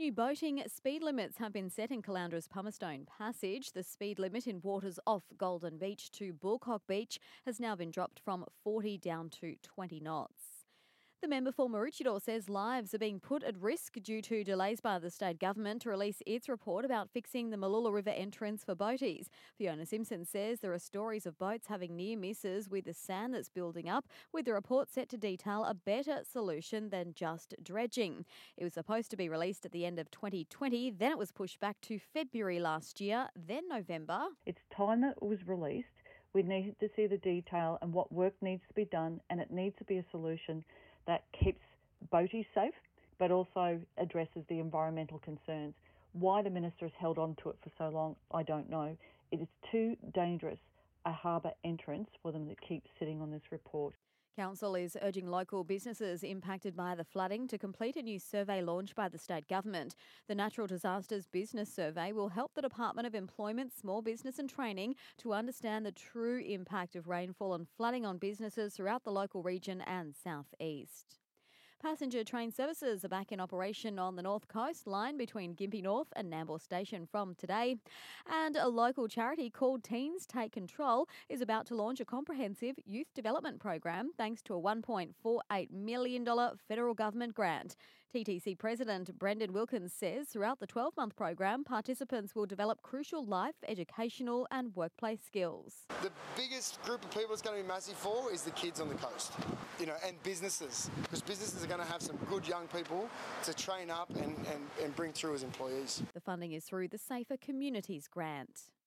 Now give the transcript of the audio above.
New boating speed limits have been set in Caloundra's Pumicestone Passage. The speed limit in waters off Golden Beach to Bulcock Beach has now been dropped from 40 down to 20 knots. The member for Maroochydore says lives are being put at risk due to delays by the state government to release its report about fixing the Mooloolah River entrance for boaties. Fiona Simpson says there are stories of boats having near misses with the sand that's building up, with the report set to detail a better solution than just dredging. It was supposed to be released at the end of 2020, then it was pushed back to February last year, then November. It's time that it was released. We need to see the detail and what work needs to be done, and it needs to be a solution that keeps boaties safe, but also addresses the environmental concerns. Why the minister has held on to it for so long, I don't know. It is too dangerous a harbour entrance for them to keep sitting on this report. Council is urging local businesses impacted by the flooding to complete a new survey launched by the state government. The Natural Disasters Business Survey will help the Department of Employment, Small Business and Training to understand the true impact of rainfall and flooding on businesses throughout the local region and southeast. Passenger train services are back in operation on the North Coast line between Gympie North and Nambour Station from today. And a local charity called Teens Take Control is about to launch a comprehensive youth development program thanks to a $1.48 million federal government grant. TTC President Brendan Wilkins says throughout the 12 month program, participants will develop crucial life, educational, and workplace skills. The biggest group of people it's going to be massive for is the kids on the coast, you know, and businesses, because businesses are going to have some good young people to train up and, and, and bring through as employees. The funding is through the Safer Communities Grant.